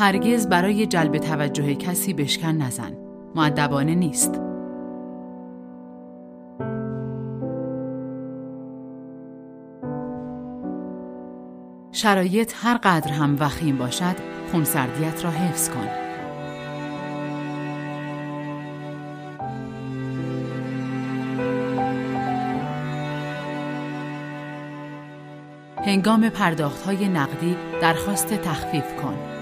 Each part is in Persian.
هرگز برای جلب توجه کسی بشکن نزن. معدبانه نیست. شرایط هر قدر هم وخیم باشد، خونسردیت را حفظ کن. هنگام پرداخت های نقدی درخواست تخفیف کن.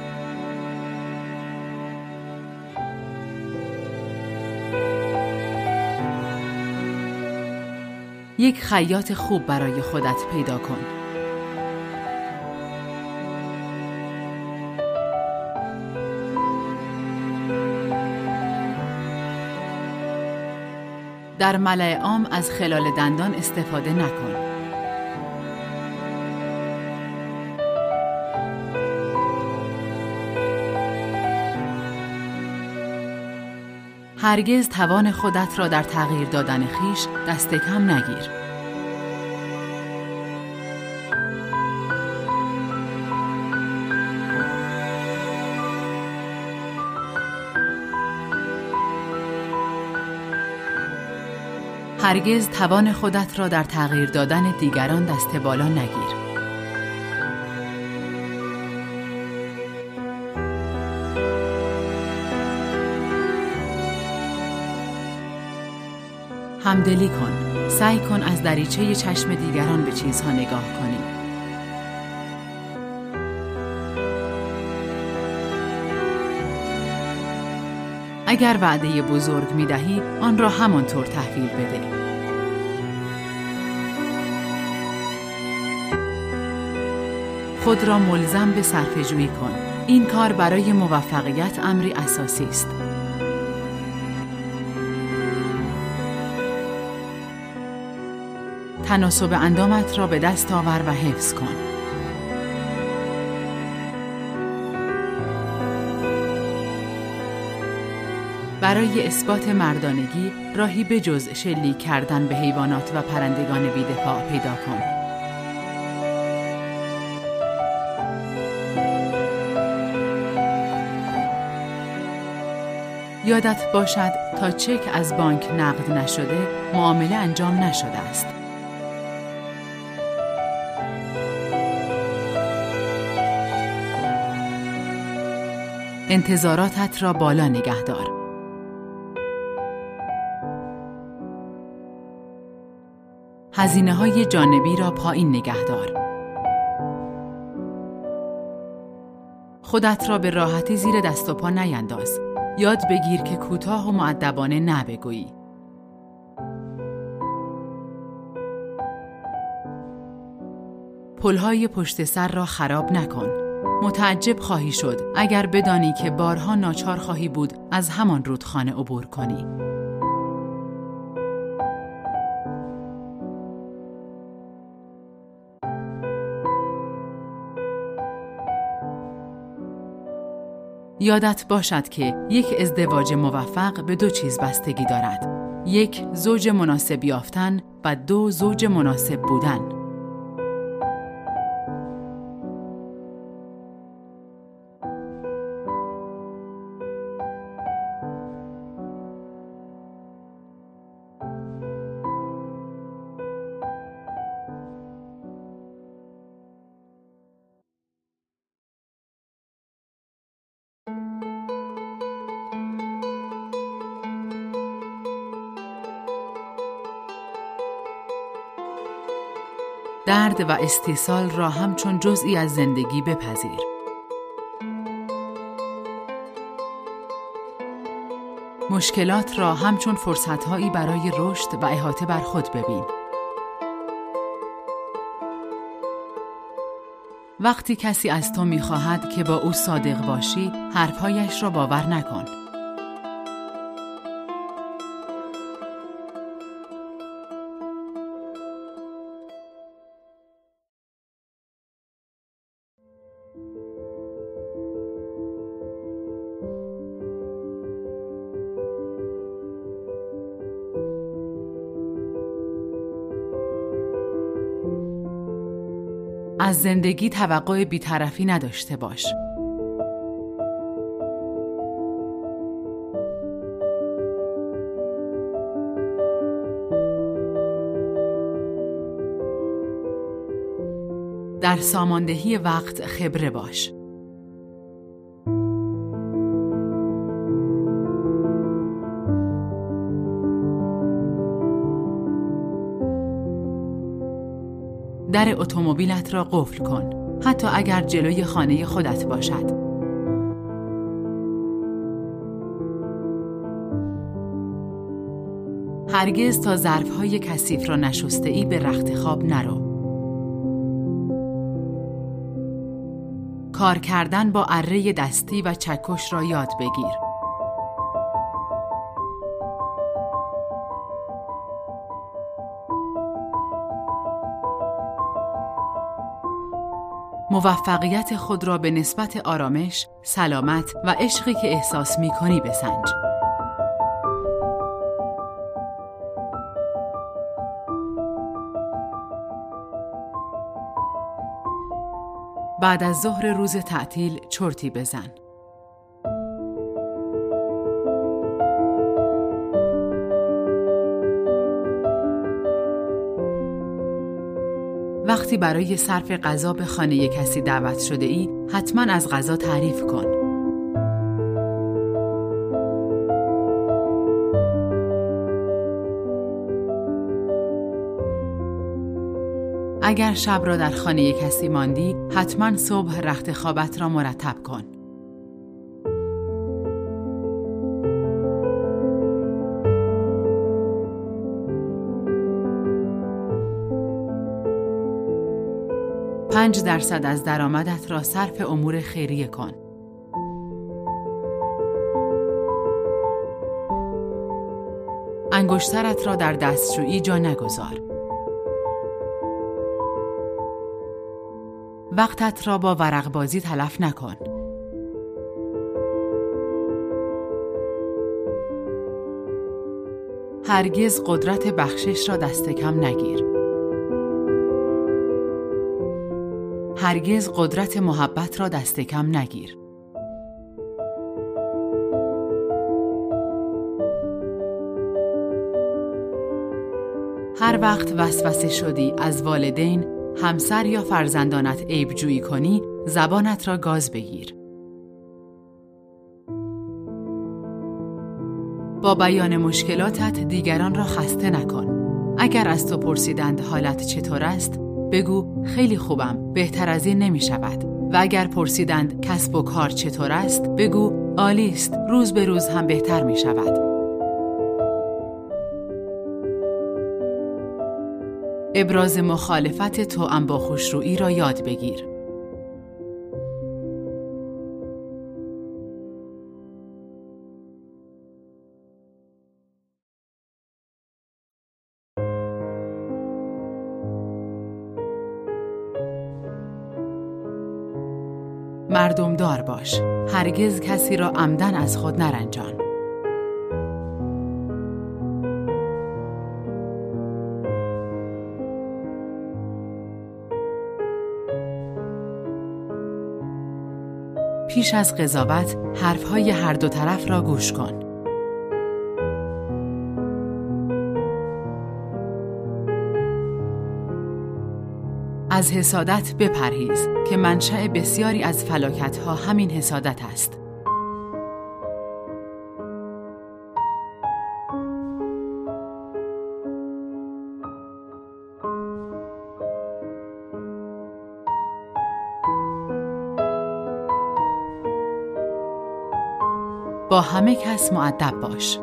یک خیاط خوب برای خودت پیدا کن. در ملع عام از خلال دندان استفاده نکن. هرگز توان خودت را در تغییر دادن خیش دست کم نگیر. هرگز توان خودت را در تغییر دادن دیگران دست بالا نگیر. همدلی کن. سعی کن از دریچه چشم دیگران به چیزها نگاه کنی. اگر وعده بزرگ می دهی، آن را همانطور تحویل بده. خود را ملزم به صرفه‌جویی کن. این کار برای موفقیت امری اساسی است. تناسب اندامت را به دست آور و حفظ کن. برای اثبات مردانگی راهی به جز شلیک کردن به حیوانات و پرندگان بیدفاع پیدا کن. یادت باشد تا چک از بانک نقد نشده معامله انجام نشده است. انتظاراتت را بالا نگه دار. هزینه های جانبی را پایین نگه دار. خودت را به راحتی زیر دست و پا نینداز. یاد بگیر که کوتاه و معدبانه نبگویی. پلهای پشت سر را خراب نکن. متعجب خواهی شد اگر بدانی که بارها ناچار خواهی بود از همان رودخانه عبور کنی. یادت باشد که یک ازدواج موفق به دو چیز بستگی دارد. یک زوج مناسب یافتن و دو زوج مناسب بودن. درد و استیصال را همچون جزئی از زندگی بپذیر. مشکلات را همچون فرصتهایی برای رشد و احاطه بر خود ببین. وقتی کسی از تو می‌خواهد که با او صادق باشی، حرفهایش را باور نکن. از زندگی توقع بیطرفی نداشته باش. در ساماندهی وقت خبره باش. در اتومبیلت را قفل کن. حتی اگر جلوی خانه خودت باشد. هرگز تا ظرفهای کثیف را نشسته ای به رخت خواب نرو. کار کردن با اره دستی و چکش را یاد بگیر. موفقیت خود را به نسبت آرامش، سلامت و عشقی که احساس می کنی بسنج. بعد از ظهر روز تعطیل چرتی بزن. وقتی برای صرف غذا به خانه کسی دعوت شده ای حتما از غذا تعریف کن. اگر شب را در خانه کسی ماندی حتما صبح رخت خوابت را مرتب کن. پنج درصد از درآمدت را صرف امور خیریه کن. انگشترت را در دستشویی جا نگذار. وقتت را با ورق بازی تلف نکن. هرگز قدرت بخشش را دست کم نگیر. هرگز قدرت محبت را دست کم نگیر. هر وقت وسوسه شدی از والدین، همسر یا فرزندانت عیب جویی کنی، زبانت را گاز بگیر. با بیان مشکلاتت دیگران را خسته نکن. اگر از تو پرسیدند حالت چطور است، بگو خیلی خوبم. بهتر از این نمی شود و اگر پرسیدند کسب و کار چطور است بگو عالی است روز به روز هم بهتر می شود ابراز مخالفت تو ام با خوشرویی را یاد بگیر. مردم دار باش. هرگز کسی را عمدن از خود نرنجان. پیش از قضاوت حرفهای هر دو طرف را گوش کن. از حسادت بپرهیز که منشأ بسیاری از فلاکت ها همین حسادت است. با همه کس معدب باش.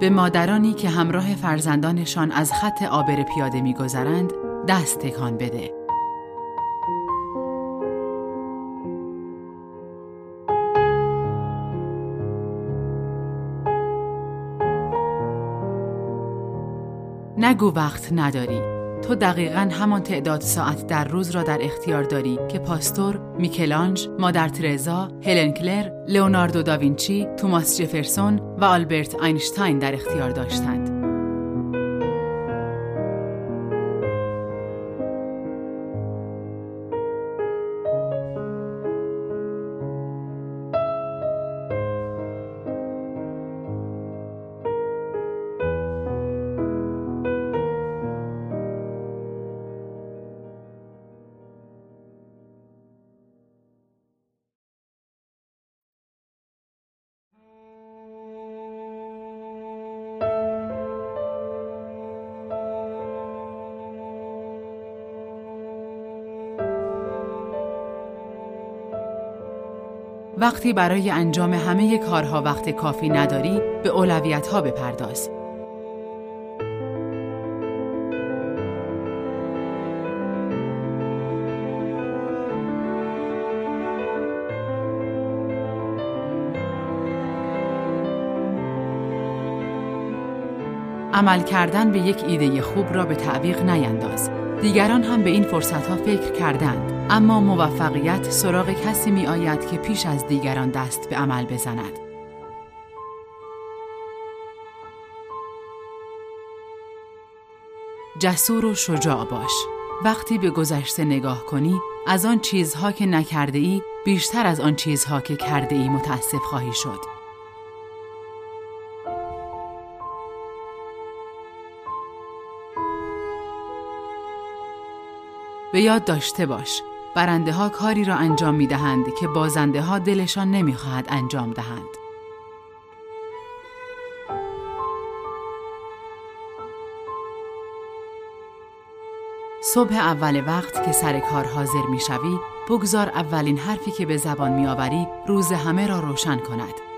به مادرانی که همراه فرزندانشان از خط آبر پیاده میگذرند دست تکان بده. نگو وقت نداری تو دقیقا همان تعداد ساعت در روز را در اختیار داری که پاستور، میکلانج، مادر ترزا، هلن کلر، لئوناردو داوینچی، توماس جفرسون و آلبرت اینشتین در اختیار داشتند. وقتی برای انجام همه کارها وقت کافی نداری به اولویت ها بپرداز. عمل کردن به یک ایده خوب را به تعویق نینداز. دیگران هم به این فرصت ها فکر کردند اما موفقیت سراغ کسی می آید که پیش از دیگران دست به عمل بزند. جسور و شجاع باش. وقتی به گذشته نگاه کنی از آن چیزها که نکرده ای بیشتر از آن چیزها که کرده ای متاسف خواهی شد. به یاد داشته باش برنده ها کاری را انجام می دهند که بازنده ها دلشان نمی خواهد انجام دهند. صبح اول وقت که سر کار حاضر می شوی، بگذار اولین حرفی که به زبان می آوری روز همه را روشن کند.